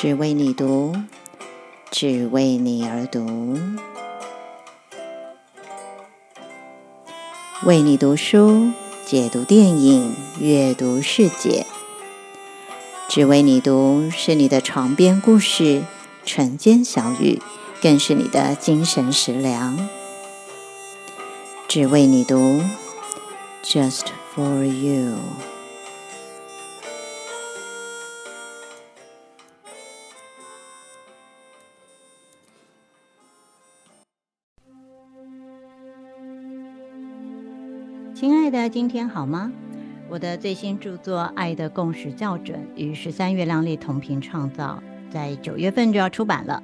只为你读，只为你而读，为你读书，解读电影，阅读世界。只为你读是你的床边故事，晨间小语，更是你的精神食粮。只为你读，Just for you。爱的，今天好吗？我的最新著作《爱的共识校准》与十三月亮历同频创造，在九月份就要出版了。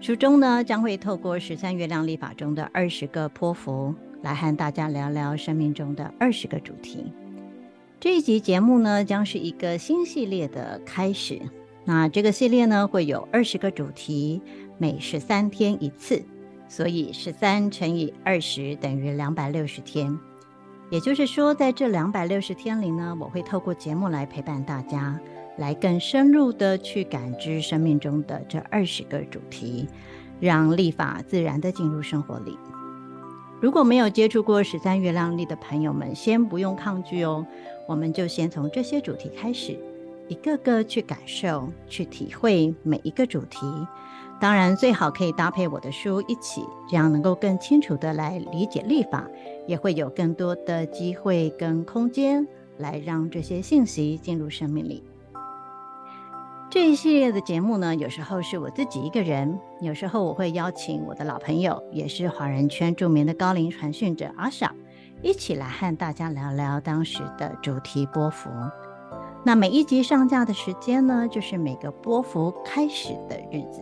书中呢，将会透过十三月亮历法中的二十个波符，来和大家聊聊生命中的二十个主题。这一集节目呢，将是一个新系列的开始。那这个系列呢，会有二十个主题，每十三天一次，所以十三乘以二十等于两百六十天。也就是说，在这两百六十天里呢，我会透过节目来陪伴大家，来更深入的去感知生命中的这二十个主题，让历法自然的进入生活里。如果没有接触过十三月亮历的朋友们，先不用抗拒哦，我们就先从这些主题开始，一个个去感受、去体会每一个主题。当然，最好可以搭配我的书一起，这样能够更清楚地来理解历法，也会有更多的机会跟空间来让这些信息进入生命里。这一系列的节目呢，有时候是我自己一个人，有时候我会邀请我的老朋友，也是华人圈著名的高龄传讯者阿莎，一起来和大家聊聊当时的主题波幅。那每一集上架的时间呢，就是每个波幅开始的日子。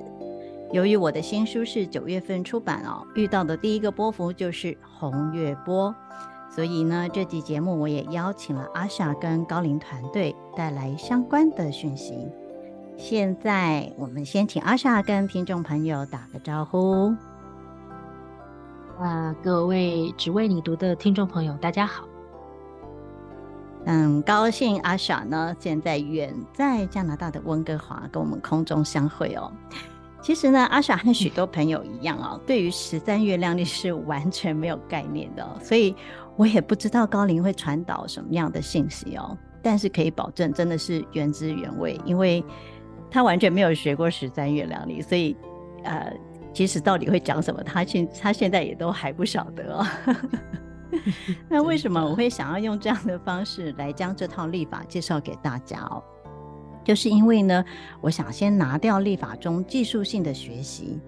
由于我的新书是九月份出版哦，遇到的第一个波幅就是红月波，所以呢，这集节目我也邀请了阿莎跟高龄团队带来相关的讯息。现在我们先请阿莎跟听众朋友打个招呼。啊，各位只为你读的听众朋友，大家好。嗯，高兴阿莎呢，现在远在加拿大的温哥华跟我们空中相会哦。其实呢，阿傻和许多朋友一样啊、哦，对于十三月亮历是完全没有概念的，所以我也不知道高龄会传导什么样的信息哦。但是可以保证，真的是原汁原味，因为他完全没有学过十三月亮历，所以呃，其实到底会讲什么，他现他现在也都还不晓得哦。那为什么我会想要用这样的方式来将这套历法介绍给大家哦？就是因为呢，我想先拿掉历法中技术性的学习，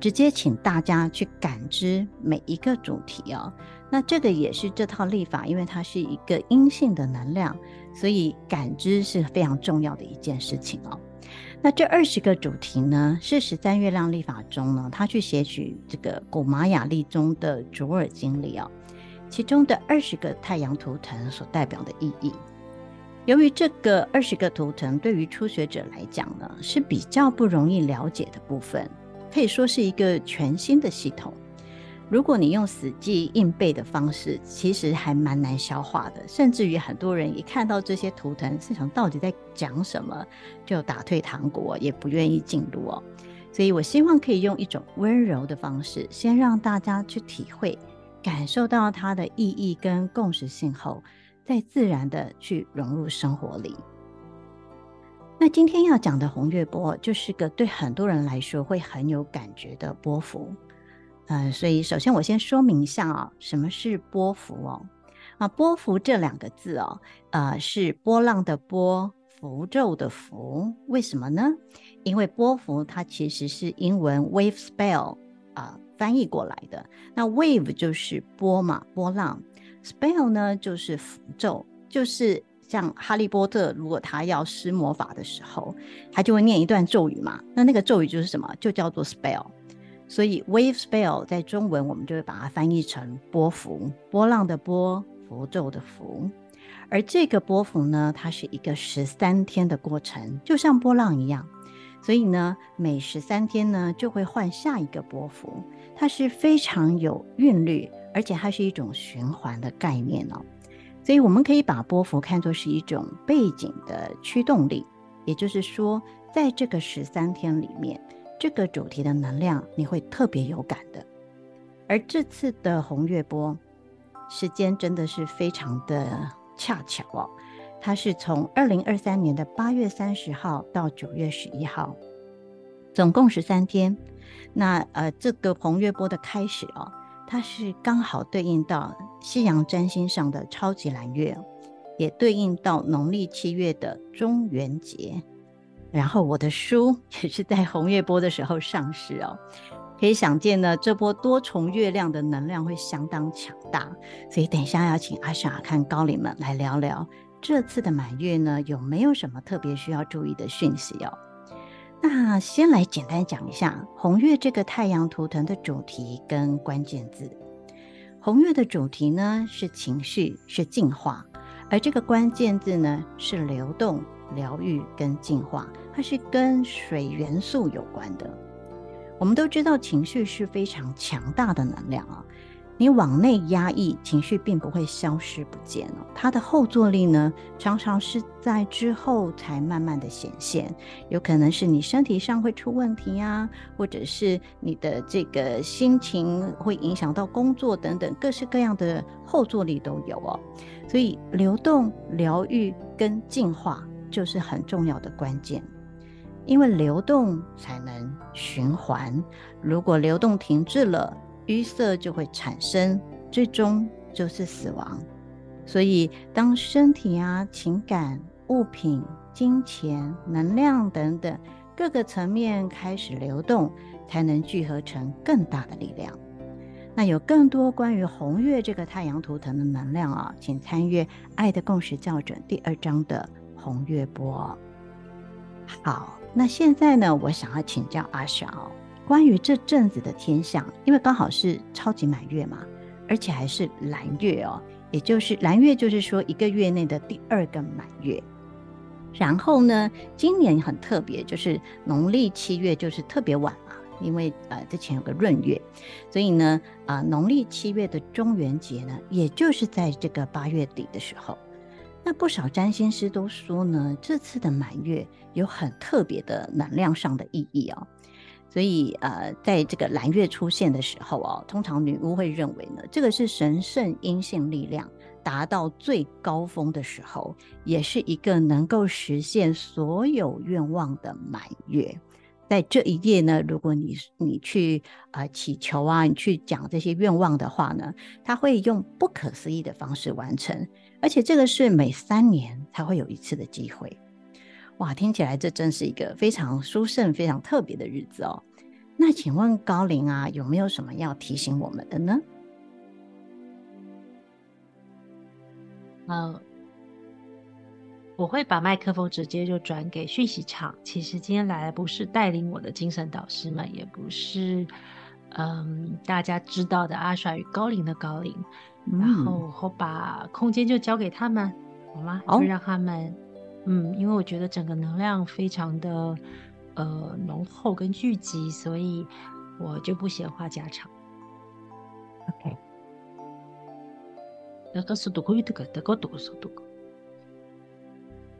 直接请大家去感知每一个主题哦。那这个也是这套历法，因为它是一个阴性的能量，所以感知是非常重要的一件事情哦。那这二十个主题呢，是十三月亮历法中呢，它去写取这个古玛雅历中的主尔经历哦，其中的二十个太阳图腾所代表的意义。由于这个二十个图腾对于初学者来讲呢，是比较不容易了解的部分，可以说是一个全新的系统。如果你用死记硬背的方式，其实还蛮难消化的，甚至于很多人一看到这些图腾，是想到底在讲什么，就打退堂鼓，也不愿意进入哦。所以我希望可以用一种温柔的方式，先让大家去体会、感受到它的意义跟共识性后。再自然的去融入生活里。那今天要讲的红月波，就是个对很多人来说会很有感觉的波幅。呃，所以首先我先说明一下啊，什么是波幅哦？啊，波幅这两个字哦，呃，是波浪的波，符咒的符。为什么呢？因为波幅它其实是英文 wave spell 啊，翻译过来的。那 wave 就是波嘛，波浪。Spell 呢，就是符咒，就是像哈利波特，如果他要施魔法的时候，他就会念一段咒语嘛。那那个咒语就是什么？就叫做 spell。所以 wave spell 在中文我们就会把它翻译成波符，波浪的波，符咒的符。而这个波符呢，它是一个十三天的过程，就像波浪一样。所以呢，每十三天呢就会换下一个波符，它是非常有韵律。而且它是一种循环的概念哦，所以我们可以把波幅看作是一种背景的驱动力，也就是说，在这个十三天里面，这个主题的能量你会特别有感的。而这次的红月波时间真的是非常的恰巧哦，它是从二零二三年的八月三十号到九月十一号，总共十三天。那呃，这个红月波的开始哦，它是刚好对应到西洋占星上的超级蓝月。也对应到农历七月的中元节，然后我的书也是在红月波的时候上市哦，可以想见呢，这波多重月亮的能量会相当强大，所以等一下要请阿莎和高灵们来聊聊这次的满月呢，有没有什么特别需要注意的讯息哦？那先来简单讲一下红月这个太阳图腾的主题跟关键字。红月的主题呢是情绪，是净化。而这个关键字呢，是流动、疗愈跟净化，它是跟水元素有关的。我们都知道，情绪是非常强大的能量啊。你往内压抑，情绪并不会消失不见哦。它的后坐力呢，常常是在之后才慢慢的显现。有可能是你身体上会出问题啊，或者是你的这个心情会影响到工作等等，各式各样的后坐力都有哦。所以，流动、疗愈跟净化就是很重要的关键，因为流动才能循环。如果流动停滞了，淤塞就会产生，最终就是死亡。所以，当身体啊、情感、物品、金钱、能量等等各个层面开始流动，才能聚合成更大的力量。那有更多关于红月这个太阳图腾的能量啊，请参阅《爱的共识校准》第二章的红月波。好，那现在呢，我想要请教阿小。关于这阵子的天象，因为刚好是超级满月嘛，而且还是蓝月哦，也就是蓝月，就是说一个月内的第二个满月。然后呢，今年很特别，就是农历七月就是特别晚嘛，因为呃之前有个闰月，所以呢，啊、呃、农历七月的中元节呢，也就是在这个八月底的时候。那不少占星师都说呢，这次的满月有很特别的能量上的意义哦。所以，呃，在这个蓝月出现的时候哦，通常女巫会认为呢，这个是神圣阴性力量达到最高峰的时候，也是一个能够实现所有愿望的满月。在这一夜呢，如果你你去呃祈求啊，你去讲这些愿望的话呢，它会用不可思议的方式完成，而且这个是每三年才会有一次的机会。哇，听起来这真是一个非常殊胜、非常特别的日子哦。那请问高龄啊，有没有什么要提醒我们的呢？呃，我会把麦克风直接就转给讯息场。其实今天来的不是带领我的精神导师们，也不是嗯大家知道的阿帅与高龄的高龄，嗯、然后我把空间就交给他们，好吗？就让他们。嗯，因为我觉得整个能量非常的呃浓厚跟聚集，所以我就不闲话家常。OK。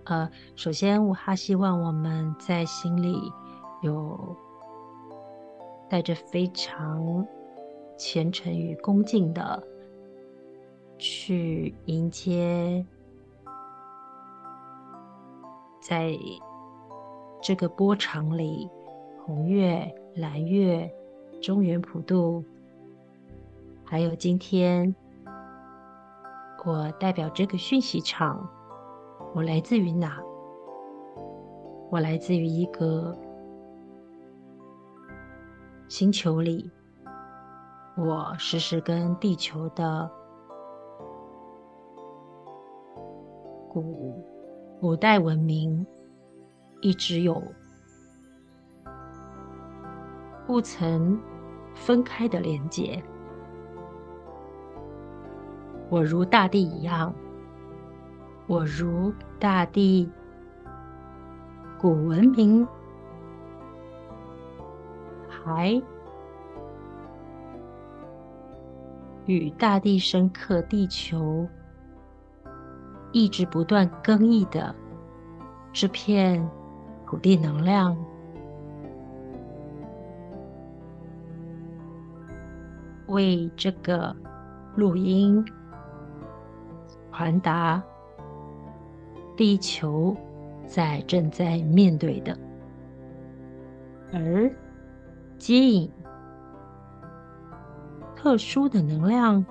呃，首先我还希望我们在心里有带着非常虔诚与恭敬的去迎接。在这个波长里，红月、蓝月、中原普渡，还有今天，我代表这个讯息场，我来自于哪？我来自于一个星球里，我时时跟地球的古。古代文明一直有不曾分开的连接。我如大地一样，我如大地，古文明还与大地深刻地球。一直不断更易的这片土地能量，为这个录音传达地球在正在面对的，而接引特殊的能量，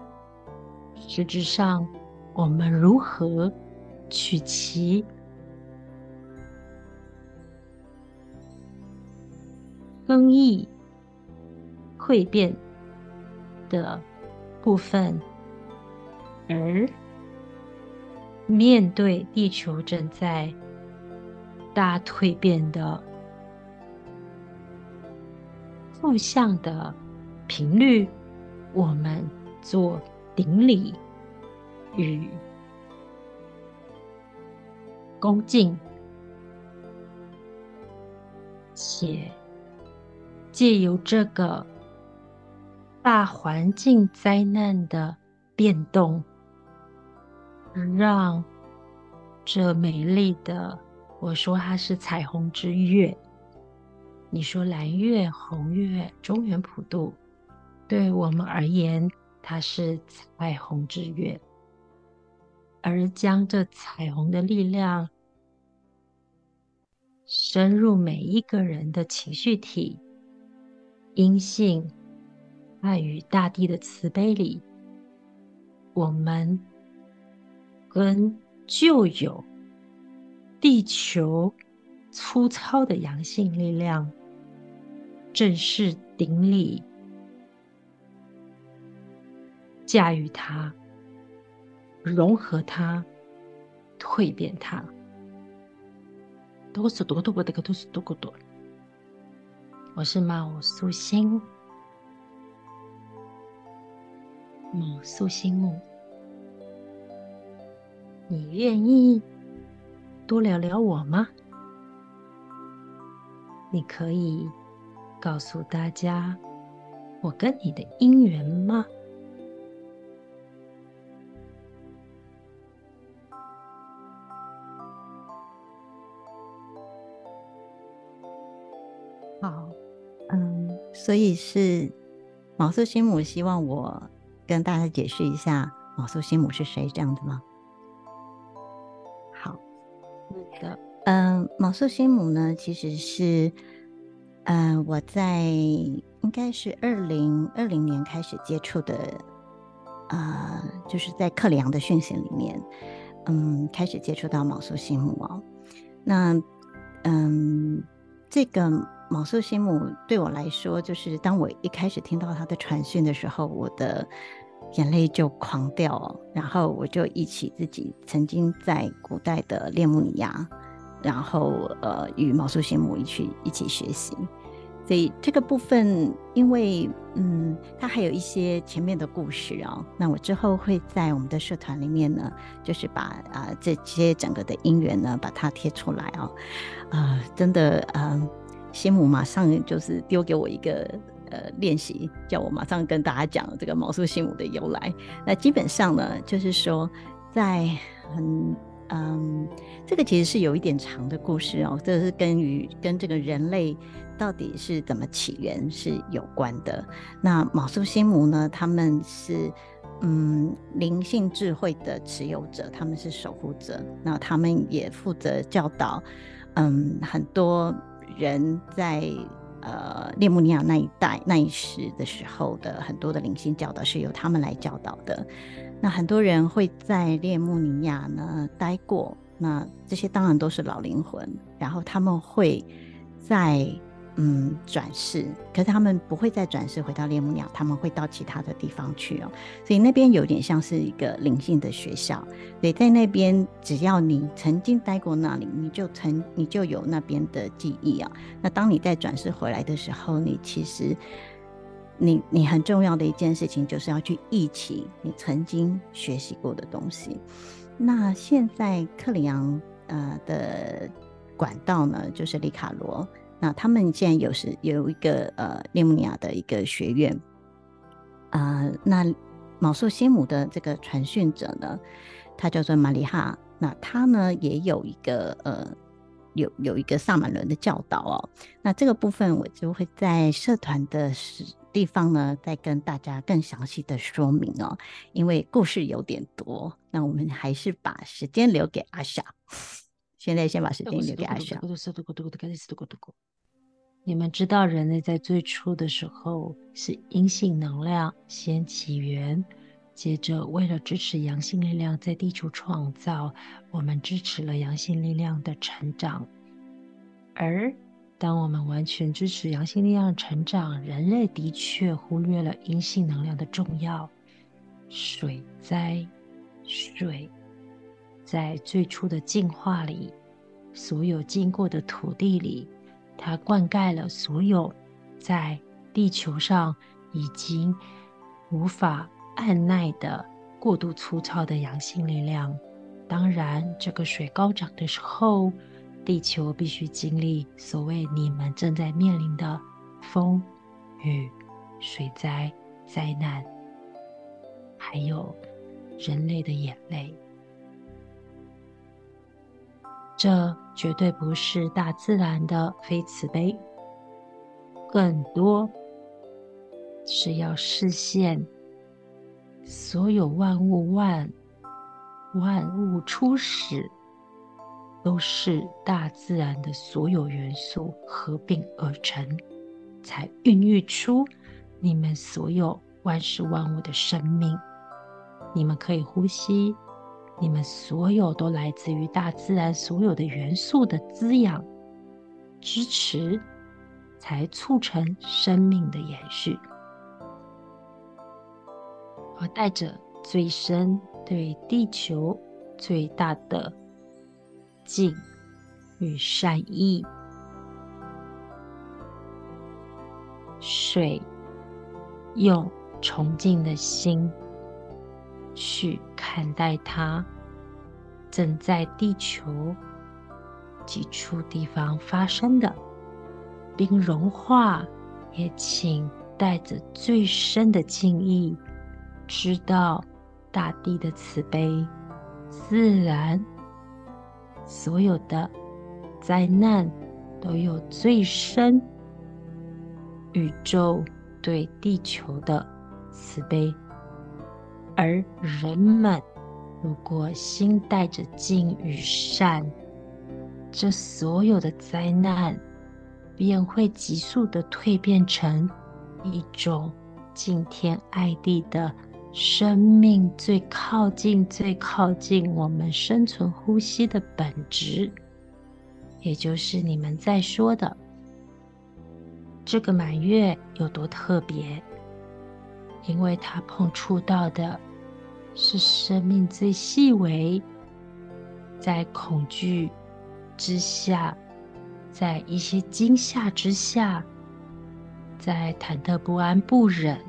实质上我们如何取其更易蜕变的部分，而面对地球正在大蜕变的负向的频率，我们做顶礼。与恭敬，且。借由这个大环境灾难的变动，让这美丽的，我说它是彩虹之月，你说蓝月、红月、中原普渡，对我们而言，它是彩虹之月，而将这彩虹的力量深入每一个人的情绪体。阴性爱与大地的慈悲里，我们跟旧有地球粗糙的阳性力量正式顶礼，驾驭它，融合它，蜕变它。都是多多不得个，都是多个多。我是昴宿星，昴宿星母，你愿意多聊聊我吗？你可以告诉大家我跟你的姻缘吗？好，嗯所以是昴宿星母希望我跟大家解释一下昴宿星母是谁，这样子吗？好，那个，嗯，昴宿星母呢，其实是，嗯、我在应该是二零二零年开始接触的，呃，就是在克里昂的讯息里面，嗯，开始接触到昴宿星母哦。那，嗯，这个。昴宿星母对我来说，就是当我一开始听到他的传讯的时候，我的眼泪就狂掉。然后我就忆起自己曾经在古代的列穆尼亚，然后呃与昴宿星母一起一起学习。所以这个部分，因为嗯，它还有一些前面的故事哦。那我之后会在我们的社团里面呢，就是把啊、呃、这些整个的因缘呢，把它贴出来哦。啊、真的嗯。心母马上就是丢给我一个呃练习，叫我马上跟大家讲这个昴宿星母的由来。那基本上呢，就是说在很嗯，这个其实是有一点长的故事哦，这是跟于跟这个人类到底是怎么起源是有关的。那昴宿星母呢，他们是嗯灵性智慧的持有者，他们是守护者，那他们也负责教导嗯很多。人在呃列穆尼亚那一代那一时的时候的很多的灵性教导是由他们来教导的。那很多人会在列穆尼亚呢待过，那这些当然都是老灵魂，然后他们会在。嗯，转世，可是他们不会再转世回到列木鸟，他们会到其他的地方去哦。所以那边有点像是一个灵性的学校。所以，在那边，只要你曾经待过那里，你就曾你就有那边的记忆啊。那当你在转世回来的时候，你其实你你很重要的一件事情就是要去忆起你曾经学习过的东西。那现在克里昂呃的管道呢，就是里卡罗。那他们现在有时有一个呃列姆尼亚的一个学院，啊、呃，那卯宿星母的这个传讯者呢，他叫做玛丽哈，那他呢也有一个呃有有一个萨满轮的教导哦。那这个部分我就会在社团的地方呢，再跟大家更详细的说明哦。因为故事有点多，那我们还是把时间留给阿夏。现在先把时间留给阿莎。你们知道，人类在最初的时候是阴性能量先起源，接着为了支持阳性力量在地球创造，我们支持了阳性力量的成长。而当我们完全支持阳性力量成长，人类的确忽略了阴性能量的重要。水灾，水在最初的进化里，所有经过的土地里。它灌溉了所有在地球上已经无法按耐的过度粗糙的阳性力量。当然，这个水高涨的时候，地球必须经历所谓你们正在面临的风、雨、水灾、灾难，还有人类的眼泪。这绝对不是大自然的非慈悲，更多是要实现所有万物万万物初始都是大自然的所有元素合并而成，才孕育出你们所有万事万物的生命。你们可以呼吸。你们所有都来自于大自然所有的元素的滋养、支持，才促成生命的延续。我带着最深对地球最大的敬与善意，水用崇敬的心。去看待它正在地球几处地方发生的冰融化，也请带着最深的敬意，知道大地的慈悲，自然所有的灾难都有最深宇宙对地球的慈悲。而人们如果心带着敬与善，这所有的灾难便会急速的蜕变成一种敬天爱地的生命，最靠近、最靠近我们生存呼吸的本质，也就是你们在说的这个满月有多特别。因为它碰触到的是生命最细微，在恐惧之下，在一些惊吓之下，在忐忑不安、不忍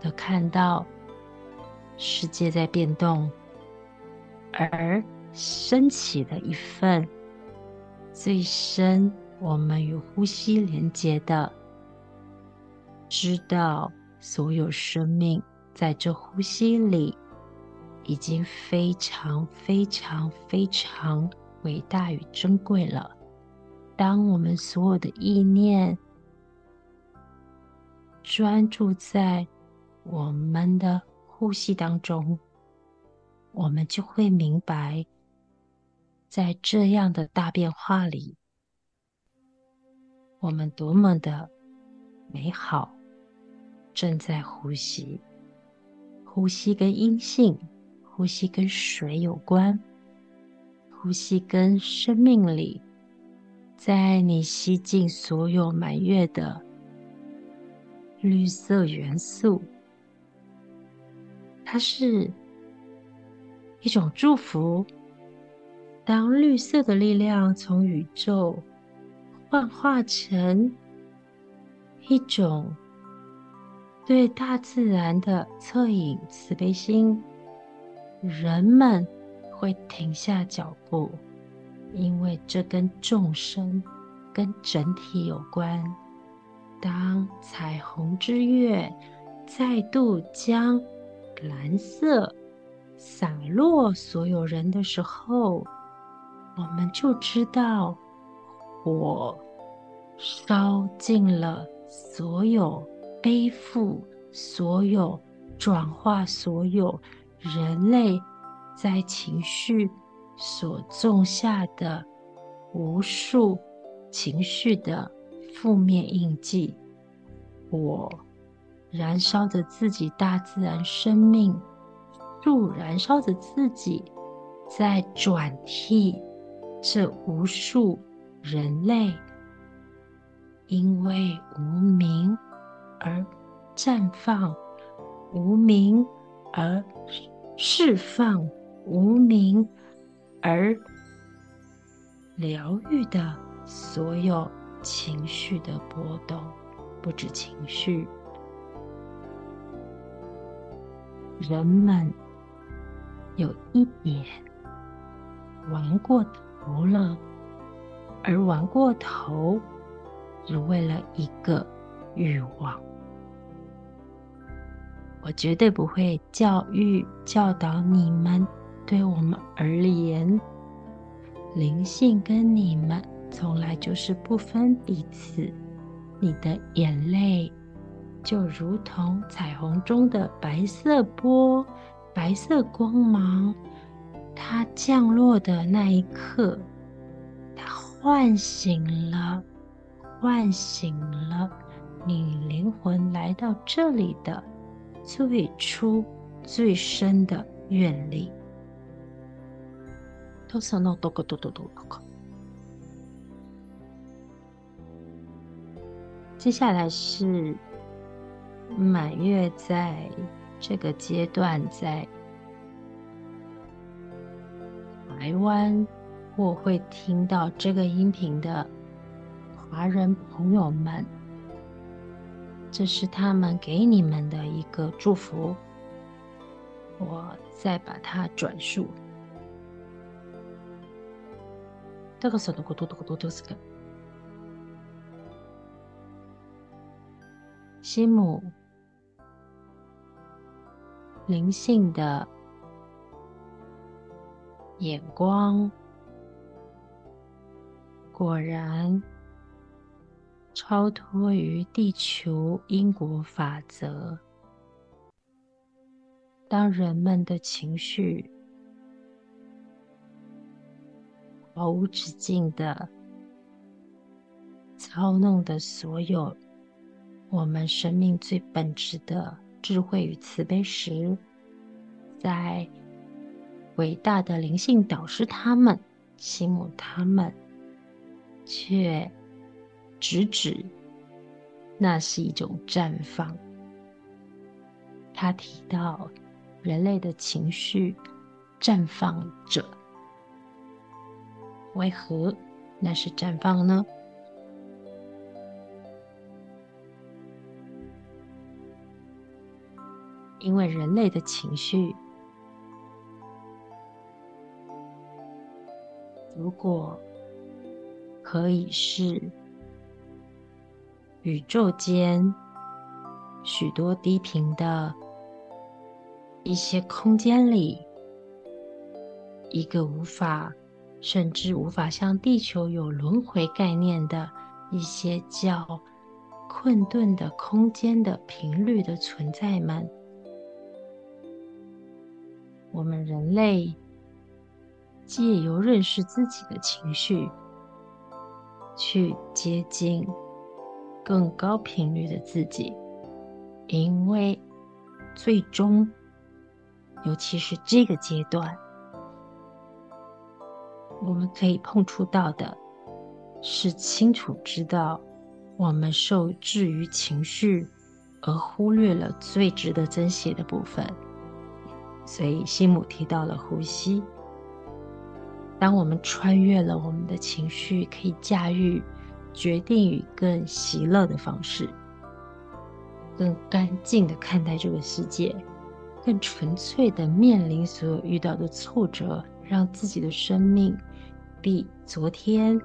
的看到世界在变动，而升起的一份最深我们与呼吸连接的，知道。所有生命在这呼吸里已经非常非常非常伟大与珍贵了。当我们所有的意念专注在我们的呼吸当中，我们就会明白，在这样的大变化里，我们多么的美好。正在呼吸，呼吸跟阴性，呼吸跟水有关，呼吸跟生命里，在你吸进所有满月的绿色元素，它是一种祝福。当绿色的力量从宇宙幻化成一种。对大自然的恻隐慈悲心，人们会停下脚步，因为这跟众生、跟整体有关。当彩虹之月再度将蓝色洒落所有人的时候，我们就知道火烧尽了所有背负、所有转化、所有人类在情绪所种下的无数情绪的负面印记。我燃烧着自己，大自然生命，树燃烧着自己，在转替这无数人类因为无名而绽放，无名而释放，无名而疗愈的所有情绪的波动，不止情绪，人们有一点玩过头了，而玩过头只为了一个欲望。我绝对不会教育教导你们，对我们而言，灵性跟你们从来就是不分彼此。你的眼泪就如同彩虹中的白色波、白色光芒，它降落的那一刻，它唤醒了，唤醒了你灵魂来到这里的。最初、最深的愿力。接下来是满月，在这个阶段，在台湾或会听到这个音频的华人朋友们。这是他们给你们的一个祝福，我再把它转述。这个是多多多多多是个西姆灵性的眼光，果然。超脱于地球因果法则。当人们的情绪毫无止境的操弄的所有我们生命最本质的智慧与慈悲时，在伟大的灵性导师他们、西姆他们，却。直指，那是一种绽放。他提到，人类的情绪绽放着，为何那是绽放呢？因为人类的情绪，如果可以是。宇宙间许多低频的一些空间里，一个无法，甚至无法像地球有轮回概念的一些叫困顿的空间的频率的存在们，我们人类借由认识自己的情绪，去接近。更高频率的自己，因为最终，尤其是这个阶段，我们可以碰触到的，是清楚知道我们受制于情绪，而忽略了最值得珍惜的部分。所以，西姆提到了呼吸。当我们穿越了我们的情绪，可以驾驭。决定以更喜乐的方式，更干净的看待这个世界，更纯粹的面临所有遇到的挫折，让自己的生命比昨天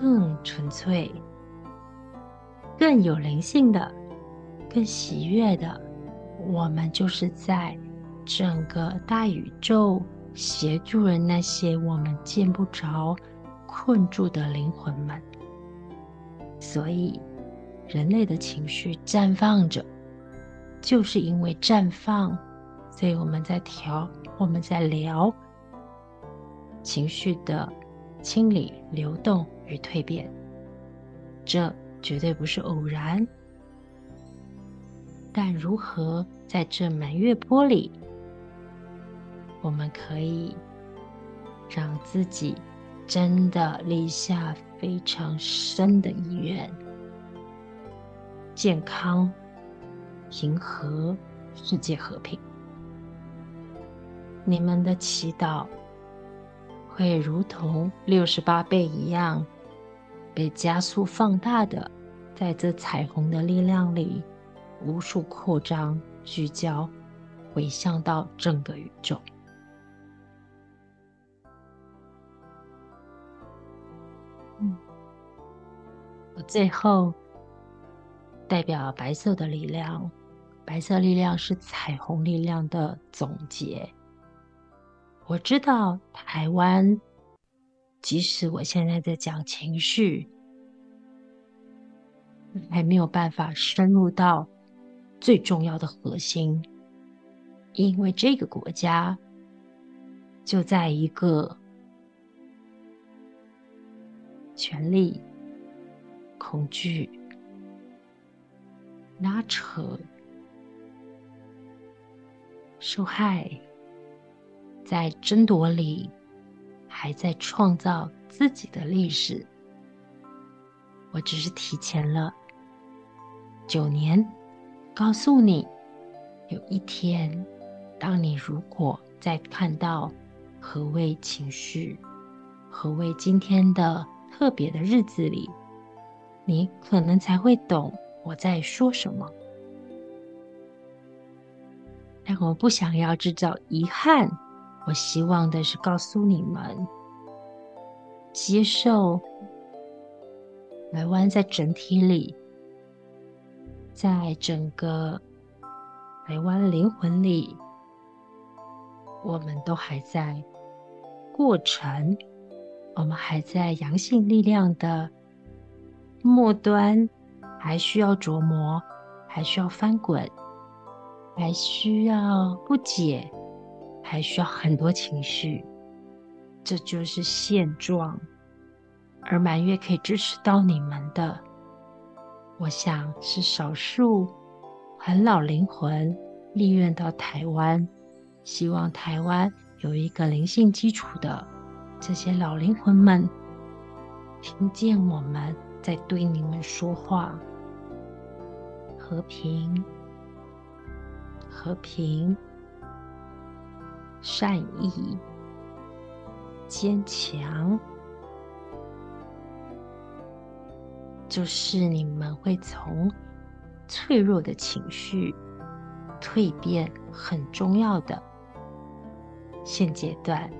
更纯粹、更有灵性的、更喜悦的。我们就是在整个大宇宙协助了那些我们见不着。困住的灵魂们。所以，人类的情绪绽放着，就是因为绽放，所以我们在调，我们在聊情绪的清理、流动与蜕变。这绝对不是偶然。但如何在这满月波里，我们可以让自己真的立下非常深的意愿，健康、平和、世界和平。你们的祈祷会如同六十八倍一样，被加速放大的，在这彩虹的力量里。无数扩张、聚焦，回向到整个宇宙。我最后代表白色的力量，白色力量是彩虹力量的总结。我知道台湾，即使我现在在讲情绪，还没有办法深入到。最重要的核心，因为这个国家就在一个权力、恐惧、拉扯、受害，在争夺里，还在创造自己的历史。我只是提前了九年。告诉你，有一天，当你如果再看到何谓情绪，何谓今天的特别的日子里，你可能才会懂我在说什么。但我不想要制造遗憾，我希望的是告诉你们，接受台湾在整体里。在整个台湾灵魂里，我们都还在过程，我们还在阳性力量的末端，还需要琢磨，还需要翻滚，还需要不解，还需要很多情绪，这就是现状。而满月可以支持到你们的。我想是少数很老灵魂立愿到台湾，希望台湾有一个灵性基础的这些老灵魂们，听见我们在对你们说话：和平、和平、善意、坚强。就是你们会从脆弱的情绪蜕变，很重要的现阶段，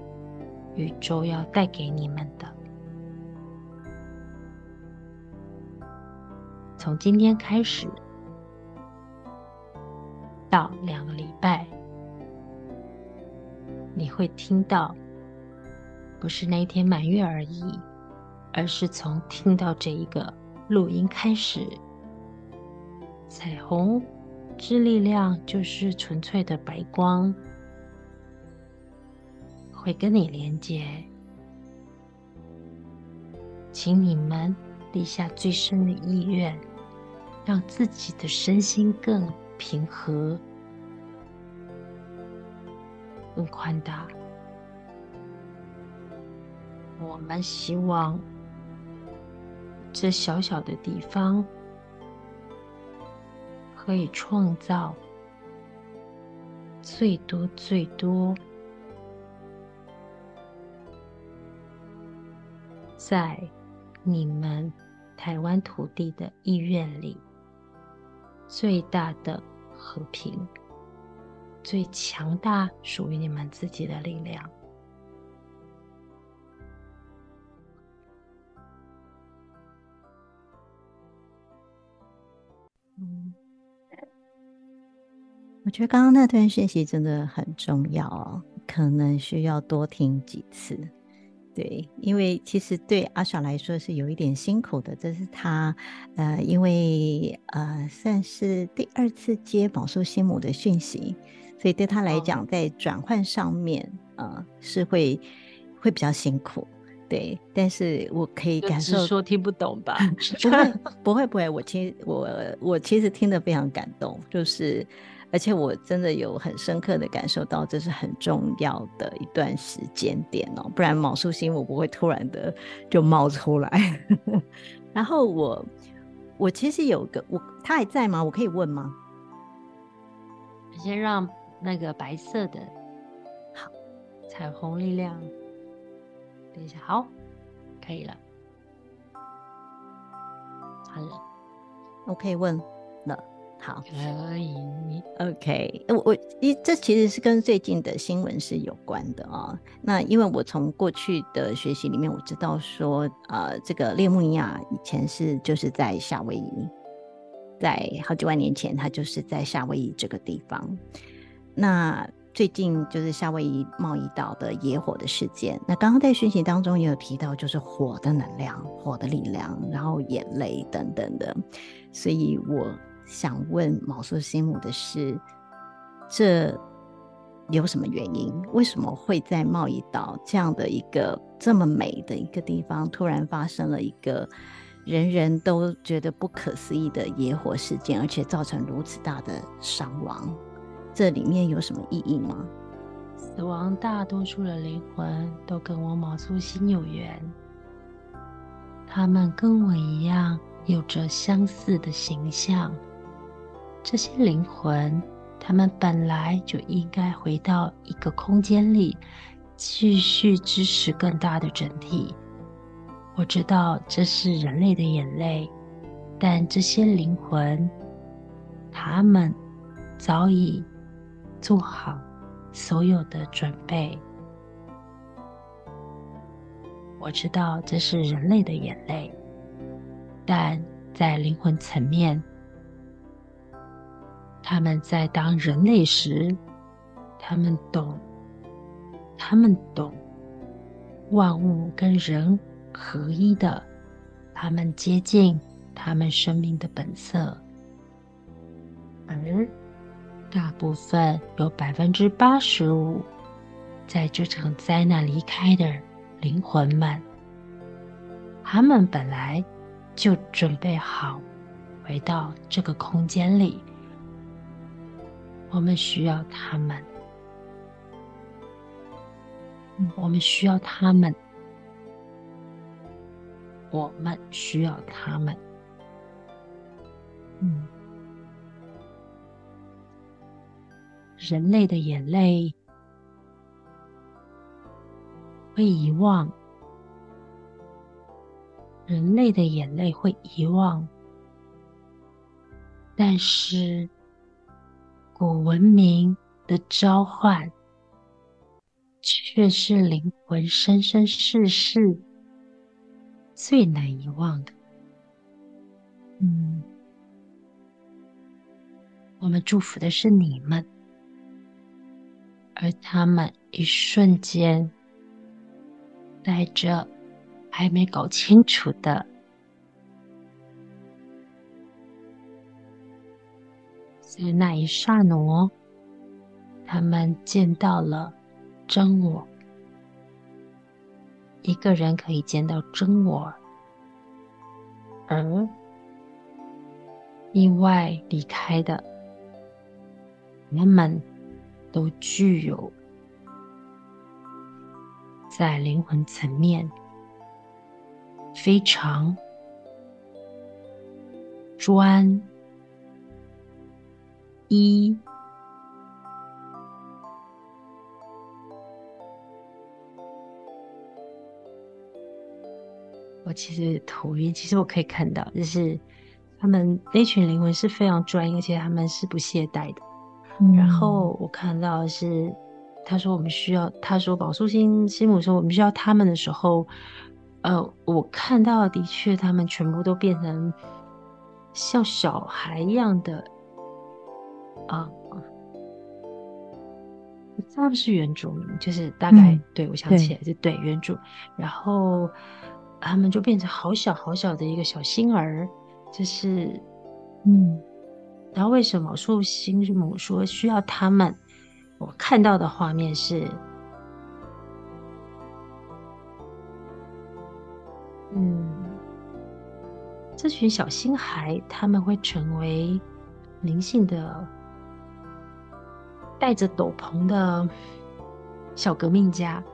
宇宙要带给你们的。从今天开始到两个礼拜，你会听到，不是那一天满月而已，而是从听到这一个。录音开始，彩虹之力量就是纯粹的白光，会跟你连接，请你们立下最深的意愿，让自己的身心更平和、更宽大。我们希望。这小小的地方可以创造最多最多，在你们台湾土地的意愿里，最大的和平，最强大属于你们自己的力量。我觉得刚刚那段讯息真的很重要哦，可能需要多听几次，对，因为其实对阿爽来说是有一点辛苦的，这是他呃，因为呃算是第二次接宝叔心母的讯息，所以对他来讲，在转换上面呃是会会比较辛苦。对，但是我可以感受说听不懂吧？不会，不会，不会。我其实我我其实听得非常感动，就是。而且我真的有很深刻的感受到，这是很重要的一段时间点哦，不然毛叔星我不会突然的就冒出来。然后我我其实有个我他还在吗？我可以问吗？先让那个白色的，好，彩虹力量，等一下，好，可以了，好了，我可以问了。好，可以，OK，我我一这其实是跟最近的新闻是有关的啊、哦。那因为我从过去的学习里面，我知道说，呃，这个列穆尼亚以前是就是在夏威夷，在好几万年前，它就是在夏威夷这个地方。那最近就是夏威夷贸易岛的野火的事件。那刚刚在讯息当中也有提到，就是火的能量、火的力量，然后眼泪等等的，所以我。想问毛素心母的是，这有什么原因？为什么会在贸易岛这样的一个这么美的一个地方，突然发生了一个人人都觉得不可思议的野火事件，而且造成如此大的伤亡？这里面有什么意义吗？死亡大多数的灵魂都跟我毛素心有缘，他们跟我一样有着相似的形象。这些灵魂，他们本来就应该回到一个空间里，继续支持更大的整体。我知道这是人类的眼泪，但这些灵魂，他们早已做好所有的准备。我知道这是人类的眼泪，但在灵魂层面。他们在当人类时，他们懂，他们懂万物跟人合一的，他们接近他们生命的本色，而大部分有百分之八十五在这场灾难离开的灵魂们，他们本来就准备好回到这个空间里。我们需要他们，我们需要他们，我们需要他们。嗯，人类的眼泪会遗忘，人类的眼泪会遗忘，但是。古文明的召唤，却是灵魂生生世世最难遗忘的。嗯，我们祝福的是你们，而他们一瞬间带着还没搞清楚的。在那一刹那，他们见到了真我。一个人可以见到真我，而意外离开的，他们都具有在灵魂层面非常专。一，我其实头晕，其实我可以看到，就是他们那群灵魂是非常专业，而且他们是不懈怠的。嗯、然后我看到的是，他说我们需要，他说宝树星星母说我们需要他们的时候，呃，我看到的确，他们全部都变成像小孩一样的。啊，他们是原住民，就是大概、嗯、对我想起来就对原住，然后他们就变成好小好小的一个小星儿，就是嗯，然后为什么树星母说需要他们？我看到的画面是，嗯，这群小星孩他们会成为灵性的。戴着斗篷的小革命家，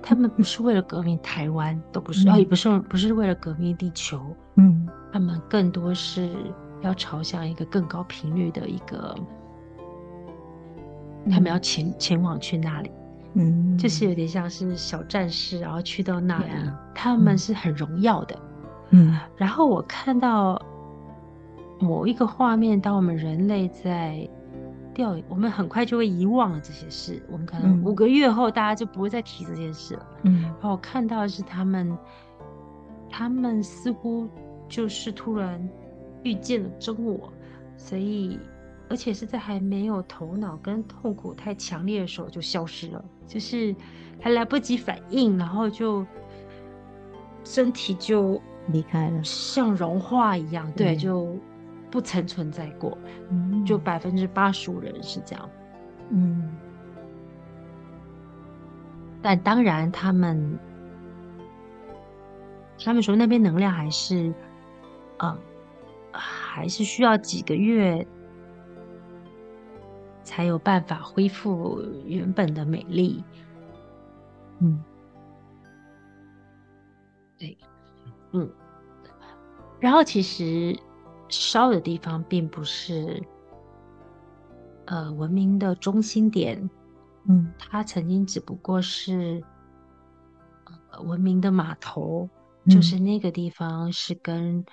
他们不是为了革命台湾，都不是，嗯、也不是不是为了革命地球，嗯，他们更多是要朝向一个更高频率的一个，嗯、他们要前前往去那里，嗯，就是有点像是小战士，然后去到那里，嗯、他们是很荣耀的，嗯，然后我看到某一个画面，当我们人类在。掉，我们很快就会遗忘了这些事。我们可能五个月后，大家就不会再提这件事了。嗯，然后我看到的是他们，他们似乎就是突然遇见了真我，所以而且是在还没有头脑跟痛苦太强烈的时候就消失了，就是还来不及反应，然后就身体就离开了，像融化一样。对，就。不曾存在过，嗯、就百分之八十五人是这样，嗯，但当然他们，他们说那边能量还是，啊，还是需要几个月才有办法恢复原本的美丽，嗯，对，嗯，然后其实。烧的地方并不是，呃，文明的中心点，嗯，它曾经只不过是，呃，文明的码头，嗯，就是。那个地方是跟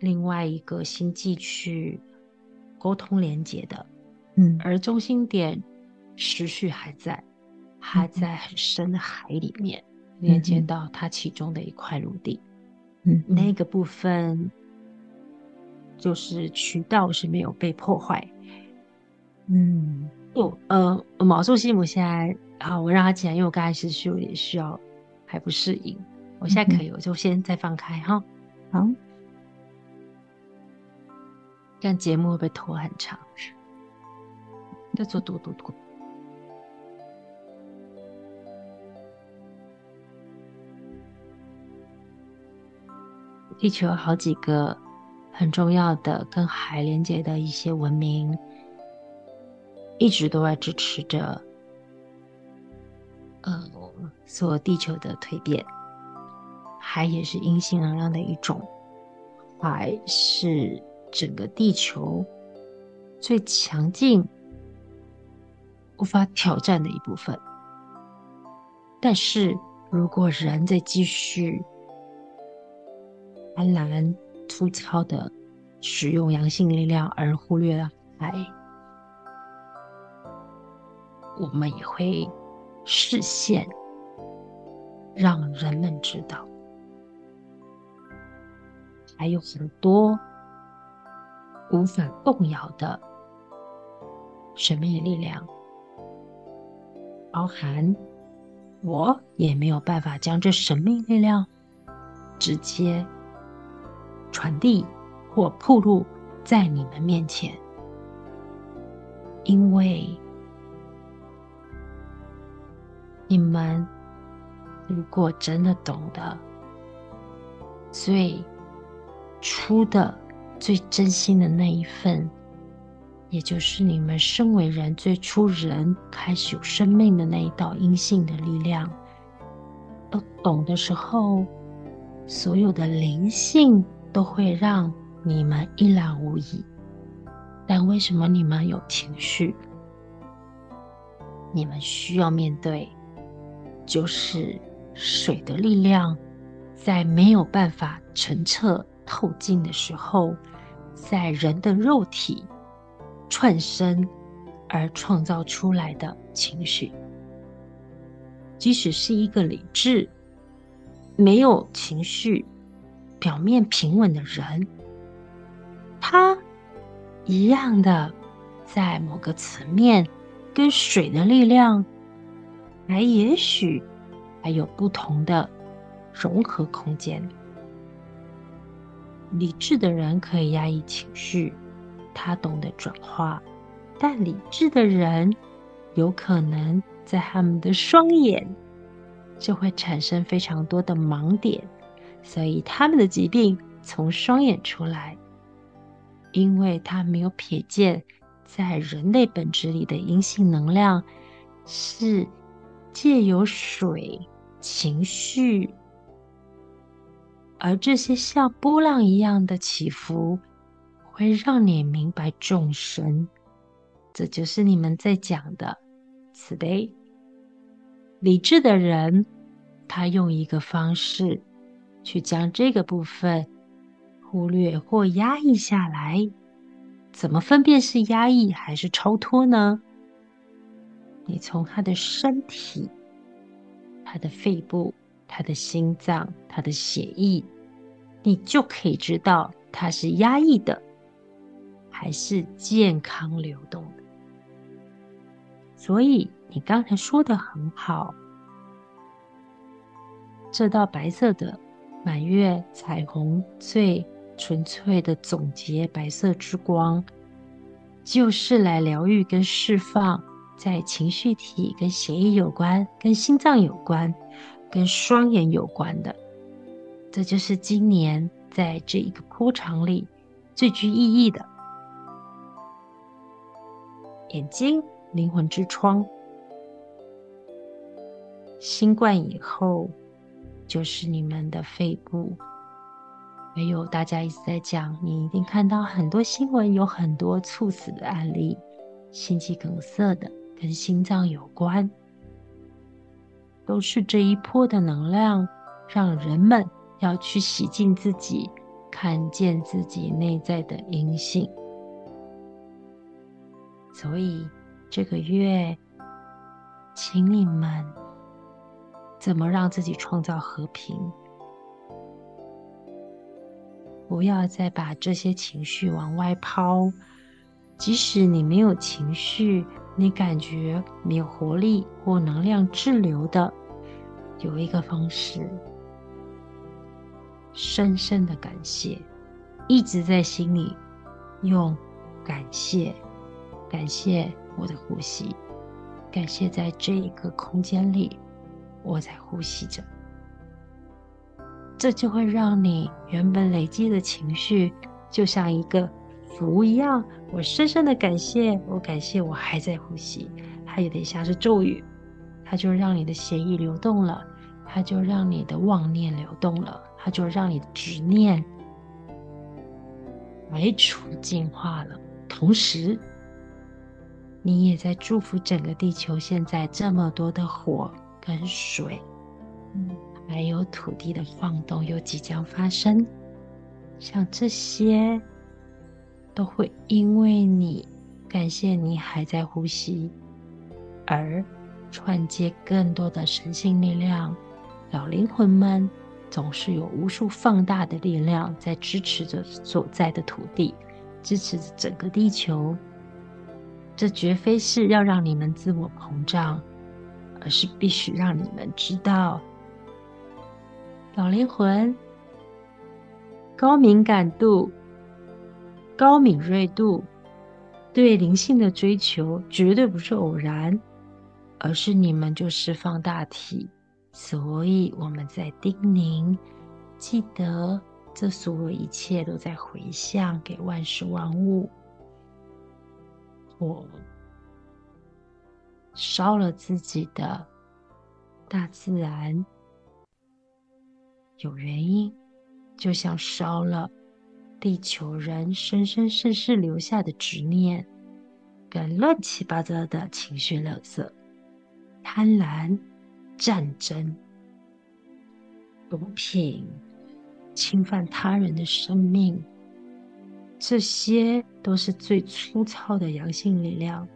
另外一个星际去沟通连接的，嗯，而中心点持续还在，还在很深的海里面，嗯，连接到它其中的一块陆地，嗯，那个部分。就是渠道是没有被破坏，嗯，哦，呃，毛素西姆现在好，我让他进来，因为我刚才是需也需要还不适应，我现在可以，我就先再放开哈，好，这样节目会不会拖很长？再做嘟嘟嘟。地球有好几个。很重要的跟海连接的一些文明，一直都在支持着，呃，所地球的蜕变。海也是阴性能量的一种，海是整个地球最强劲、无法挑战的一部分。但是如果人在继续贪婪，粗糙的使用阳性力量，而忽略了爱，我们也会视线让人们知道，还有很多无法动摇的神秘力量，包含我也没有办法将这神秘力量直接。传递或铺露在你们面前，因为你们如果真的懂得最初的、最真心的那一份，也就是你们身为人最初人开始有生命的那一道阴性的力量，都懂的时候，所有的灵性。都会让你们一览无遗，但为什么你们有情绪？你们需要面对，就是水的力量，在没有办法澄澈透镜的时候，在人的肉体串生而创造出来的情绪，即使是一个理智没有情绪。表面平稳的人，他一样的在某个层面跟水的力量，还也许还有不同的融合空间。理智的人可以压抑情绪，他懂得转化，但理智的人有可能在他们的双眼就会产生非常多的盲点，所以他们的疾病从双眼出来，因为他没有瞥见在人类本质里的阴性能量是借由水情绪。而这些像波浪一样的起伏，会让你明白众生，这就是你们在讲的慈悲。理智的人，他用一个方式去将这个部分忽略或压抑下来。怎么分辨是压抑还是超脱呢？你从他的身体、他的肺部。他的心脏，他的血液，你就可以知道他是压抑的，还是健康流动的。所以你刚才说的很好，这道白色的满月彩虹最纯粹的总结，白色之光，就是来疗愈跟释放，在情绪体跟血液有关，跟心脏有关。跟双眼有关的，这就是今年在这一个铺场里最具意义的。眼睛，灵魂之窗。新冠以后，就是你们的肺部。还有大家一直在讲，你一定看到很多新闻，有很多猝死的案例，心肌梗塞的，跟心脏有关。都是这一波的能量，让人们要去洗净自己，看见自己内在的阴性。所以这个月，请你们怎么让自己创造和平？不要再把这些情绪往外抛，即使你没有情绪。你感觉没有活力或能量滞留的，有一个方式，深深的感谢，一直在心里用感谢，感谢我的呼吸，感谢在这一个空间里我在呼吸着，这就会让你原本累积的情绪就像一个。符一样，我深深的感谢，我感谢我还在呼吸，它有点像是咒语，它就让你的血液流动了，它就让你的妄念流动了，它就让你的执念排除净化了。同时，你也在祝福整个地球现在这么多的火跟水，嗯，还有土地的晃动又即将发生，像这些。都会因为你感谢你还在呼吸，而串接更多的神性力量。老灵魂们总是有无数放大的力量在支持着所在的土地，支持着整个地球。这绝非是要让你们自我膨胀，而是必须让你们知道，老灵魂高敏感度。高敏锐度对灵性的追求绝对不是偶然，而是你们就是放大体。所以我们在叮咛，记得这所有一切都在回向给万事万物。我烧了自己的大自然，有原因，就像烧了。地球人生生世世留下的执念，跟乱七八糟的情绪垃圾、贪婪、战争、毒品、侵犯他人的生命，这些都是最粗糙的阳性力量。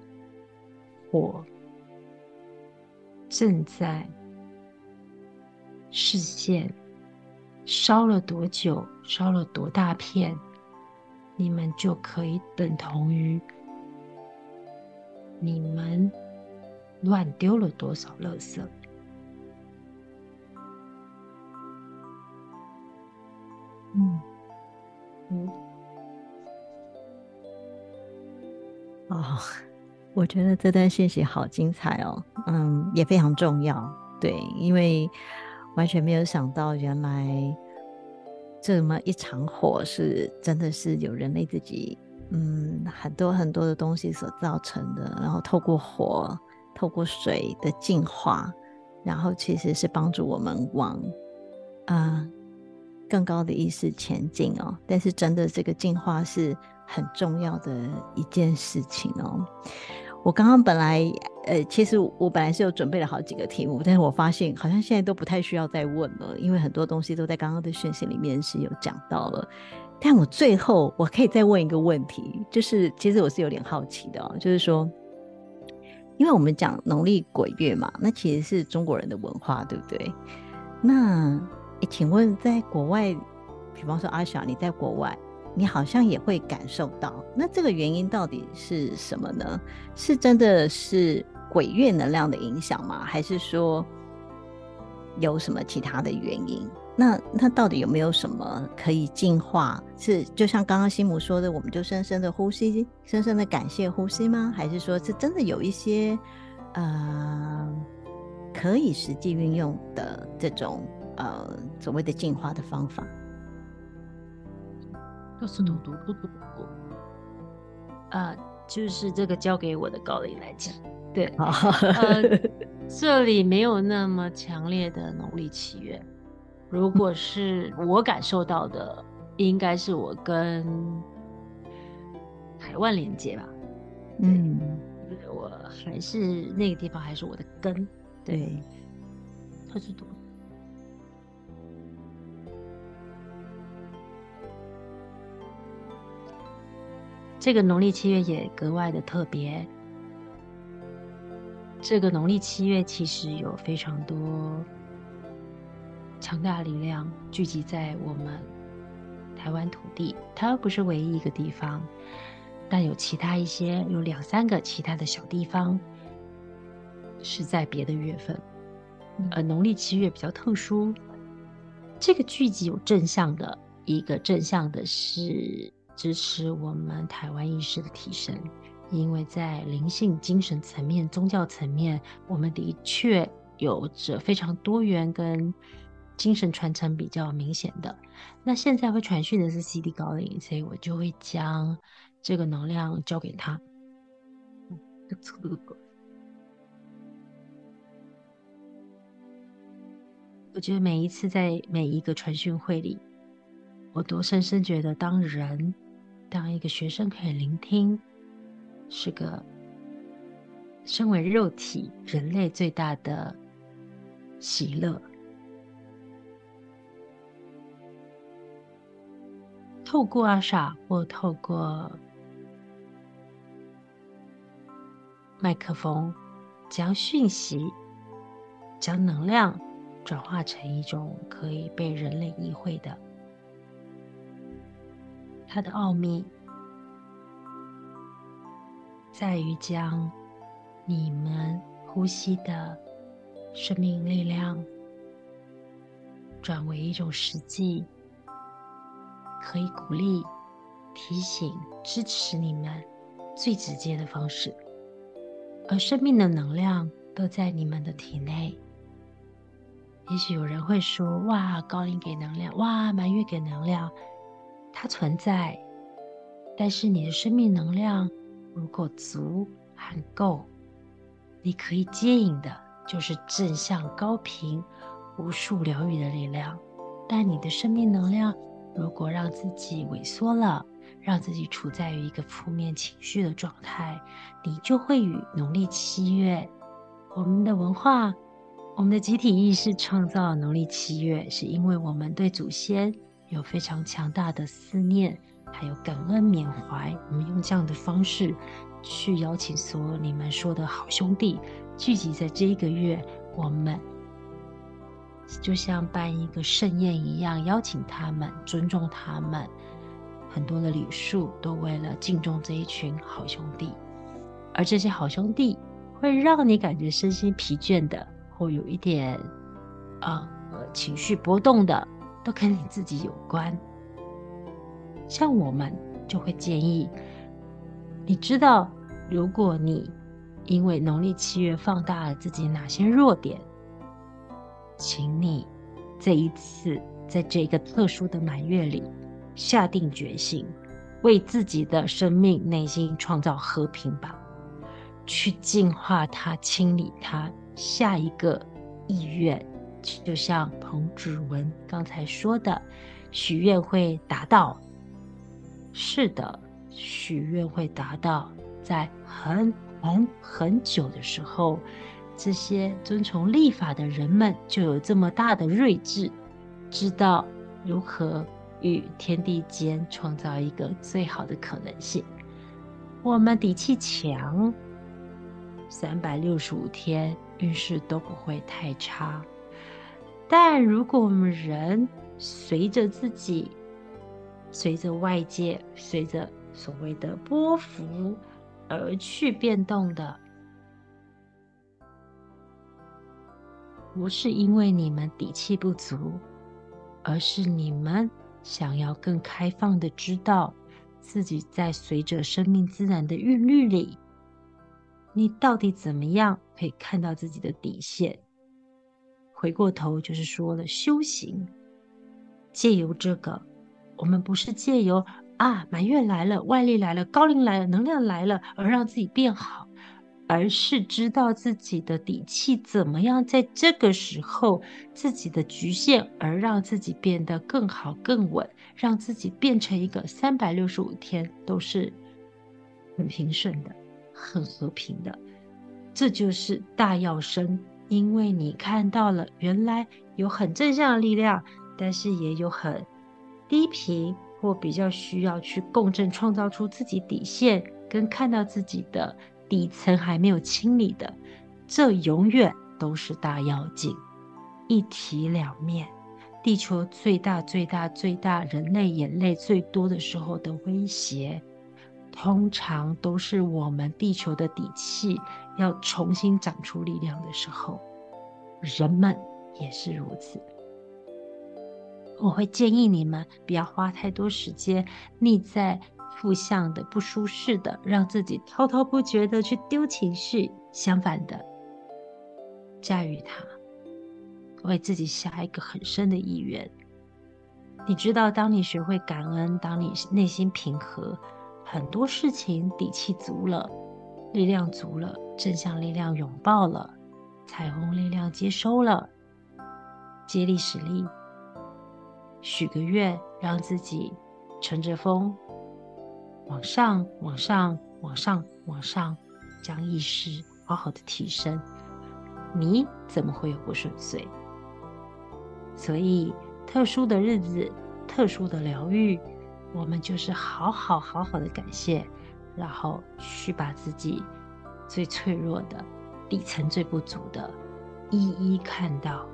火正在视线。烧了多久，烧了多大片，你们就可以等同于你们乱丢了多少垃圾。嗯嗯，哦，我觉得这段信息好精彩哦，嗯，也非常重要，对，因为完全没有想到，原来这么一场火是真的是有人类自己，嗯，很多很多的东西所造成的，然后透过火、透过水的净化，然后其实是帮助我们往，啊、更高的意识前进哦，但是真的这个进化是很重要的一件事情哦。我刚刚本来呃，其实我本来是有准备了好几个题目，但是我发现好像现在都不太需要再问了，因为很多东西都在刚刚的讯息里面是有讲到了。但我最后我可以再问一个问题，就是其实我是有点好奇的哦，就是说，因为我们讲农历鬼月嘛，那其实是中国人的文化，对不对？那，请问在国外，比方说阿小，你在国外，你好像也会感受到，那这个原因到底是什么呢？是真的是鬼月能量的影响吗？还是说有什么其他的原因？那那到底有没有什么可以净化？是就像刚刚心母说的，我们就深深的呼吸，深深的感谢呼吸吗？还是说是真的有一些呃可以实际运用的这种？呃，所谓的进化的方法，都是嘟嘟嘟嘟嘟。呃，就是这个交给我的高龄来讲，对，呃，这里没有那么强烈的农历七月。如果是我感受到的，应该是我跟台湾连接吧。嗯，我还是那个地方，还是我的根。对，特殊多。这个农历七月也格外的特别。这个农历七月其实有非常多强大力量聚集在我们台湾土地。它不是唯一一个地方，但有其他一些，有两三个其他的小地方是在别的月份。呃农历七月比较特殊，这个聚集有正向的，一个正向的是。支持我们台湾意识的提升，因为在灵性、精神层面、宗教层面，我们的确有着非常多元跟精神传承比较明显的。那现在会传讯的是 CD 高灵，所以我就会将这个能量交给他。我觉得每一次在每一个传讯会里，我都深深觉得，当人。当一个学生可以聆听，是个身为肉体人类最大的喜乐。透过阿莎或透过麦克风，将讯息、将能量转化成一种可以被人类意会的。它的奥秘在于将你们呼吸的生命力量转为一种实际，可以鼓励、提醒、支持你们最直接的方式。而生命的能量都在你们的体内。也许有人会说：“哇，高龄给能量，哇，满月给能量。”它存在，但是你的生命能量如果足和够，你可以接引的就是正向高频、无数疗愈的力量。但你的生命能量如果让自己萎缩了，让自己处在于一个负面情绪的状态，你就会与农历七月，我们的文化、我们的集体意识创造农历七月，是因为我们对祖先。有非常强大的思念，还有感恩缅怀。我们用这样的方式去邀请所有你们说的好兄弟聚集在这一个月，我们就像办一个盛宴一样，邀请他们，尊重他们。很多的礼数都为了敬重这一群好兄弟，而这些好兄弟会让你感觉身心疲倦的，或有一点啊、呃、情绪波动的，都跟你自己有关。像我们就会建议，你知道，如果你因为农历七月放大了自己哪些弱点，请你这一次在这个特殊的满月里，下定决心，为自己的生命内心创造和平吧。去净化它，清理它。下一个意愿，就像彭芷文刚才说的，许愿会达到。是的，许愿会达到。在很很很久的时候，这些遵从立法的人们就有这么大的睿智，知道如何与天地间创造一个最好的可能性。我们底气强。三百六十五天运势都不会太差，但如果我们人随着自己、随着外界、随着所谓的波幅而去变动的，不是因为你们底气不足，而是你们想要更开放的知道自己在随着生命自然的韵律里。你到底怎么样可以看到自己的底线？回过头就是说了修行，借由这个，我们不是借由啊满月来了，外力来了，高龄来了，能量来了，而让自己变好，而是知道自己的底气怎么样，在这个时候自己的局限，而让自己变得更好、更稳，让自己变成一个三百六十五天都是很平顺的。很和平的，这就是大要生。因为你看到了，原来有很正向的力量，但是也有很低频或比较需要去共振，创造出自己底线，跟看到自己的底层还没有清理的，这永远都是大妖精，一体两面。地球最大、最大、最大，人类眼泪最多的时候的威胁。通常都是我们地球的底气要重新长出力量的时候，人们也是如此。我会建议你们不要花太多时间腻在负向的、不舒适的，让自己滔滔不绝的去丢情绪。相反的，驾驭它，为自己下一个很深的意愿。你知道，当你学会感恩，当你内心平和。很多事情底气足了，力量足了，正向力量拥抱了，彩虹力量接收了，接力使力，许个愿，让自己乘着风往上，往上，往上，往上，将意识好好的提升，你怎么会有不顺遂？所以，特殊的日子，特殊的疗愈。我们就是好好好好的感谢，然后去把自己最脆弱的、底层最不足的，一一看到，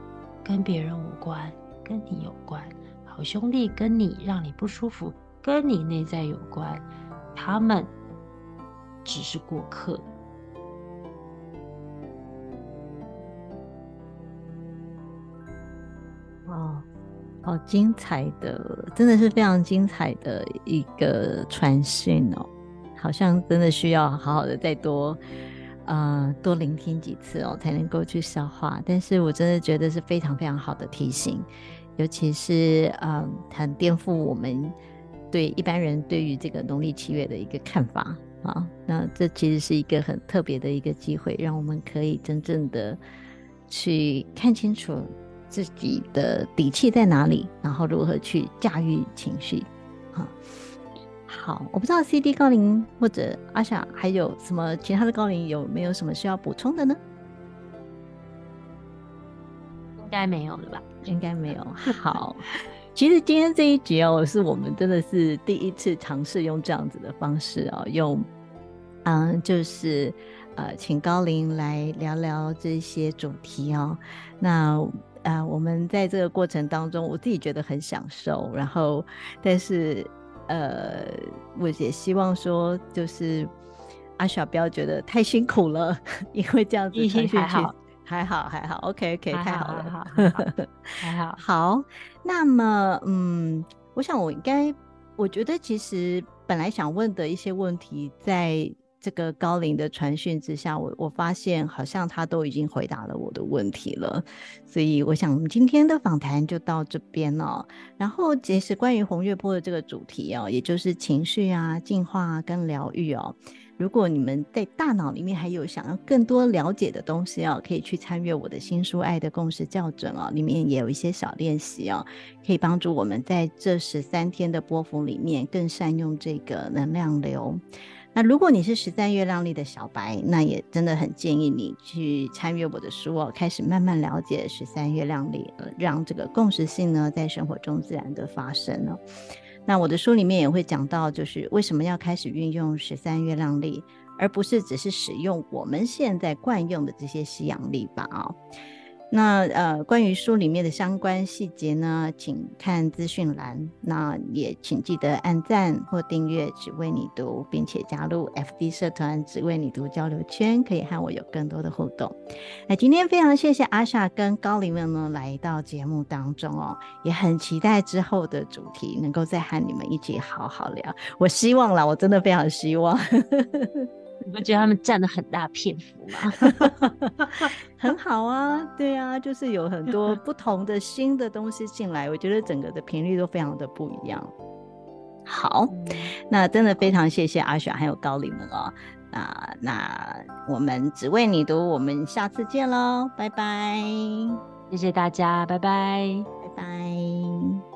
跟别人无关，跟你有关。好兄弟跟你让你不舒服，跟你内在有关，他们只是过客。好精彩的，真的是非常精彩的一个传讯哦，好像真的需要好好的再多，呃，多聆听几次哦，才能够去消化。但是我真的觉得是非常非常好的提醒，尤其是呃，很颠覆我们对一般人对于这个农历七月的一个看法啊。那这其实是一个很特别的一个机会，让我们可以真正的去看清楚。自己的底气在哪里？然后如何去驾驭情绪？啊，好，我不知道 CD 高龄或者阿霞还有什么其他的高龄有没有什么需要补充的呢？应该没有了吧？应该没有。好，其实今天这一集哦，是我们真的是第一次尝试用这样子的方式哦，用嗯，就是呃，请高龄来聊聊这些主题哦，那。啊、呃，我们在这个过程当中，我自己觉得很享受。然后，但是，呃，我也希望说，就是，阿小不要觉得太辛苦了，因为这样子传讯还好，还好，还好，OK OK，太好了，还好，还 好，还好。好，那么，嗯，我想我应该，我觉得其实本来想问的一些问题，在这个高龄的传讯之下，我我发现好像他都已经回答了我的问题了，所以我想我们今天的访谈就到这边了。然后，其实关于红月波的这个主题哦，也就是情绪啊、进化跟疗愈哦。如果你们在大脑里面还有想要更多了解的东西哦，可以去参阅我的新书《爱的共识校准》哦，里面也有一些小练习哦，可以帮助我们在这十三天的波幅里面更善用这个能量流。那如果你是十三月亮历的小白，那也真的很建议你去参阅我的书哦，开始慢慢了解十三月亮历，让这个共识性呢在生活中自然的发生哦。那我的书里面也会讲到，就是为什么要开始运用十三月亮历，而不是只是使用我们现在惯用的这些西洋历吧啊、那呃，关于书里面的相关细节呢，请看资讯栏。那也请记得按赞或订阅“只为你读”，并且加入 FB 社团“只为你读”交流圈，可以和我有更多的互动。那今天非常谢谢阿莎跟高灵们呢来到节目当中哦，也很期待之后的主题能够再和你们一起好好聊。我希望啦，我真的非常希望。你不觉得他们占了很大篇幅吗？很好啊，对啊，就是有很多不同的新的东西进来，我觉得整个的频率都非常的不一样。好，那真的非常谢谢阿雪还有高丽们哦。那那我们只为你读，我们下次见喽，拜拜。谢谢大家，拜拜，拜拜。